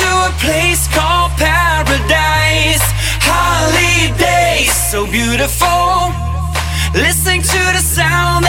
to a place called paradise. Holidays, so beautiful. Listening to the sound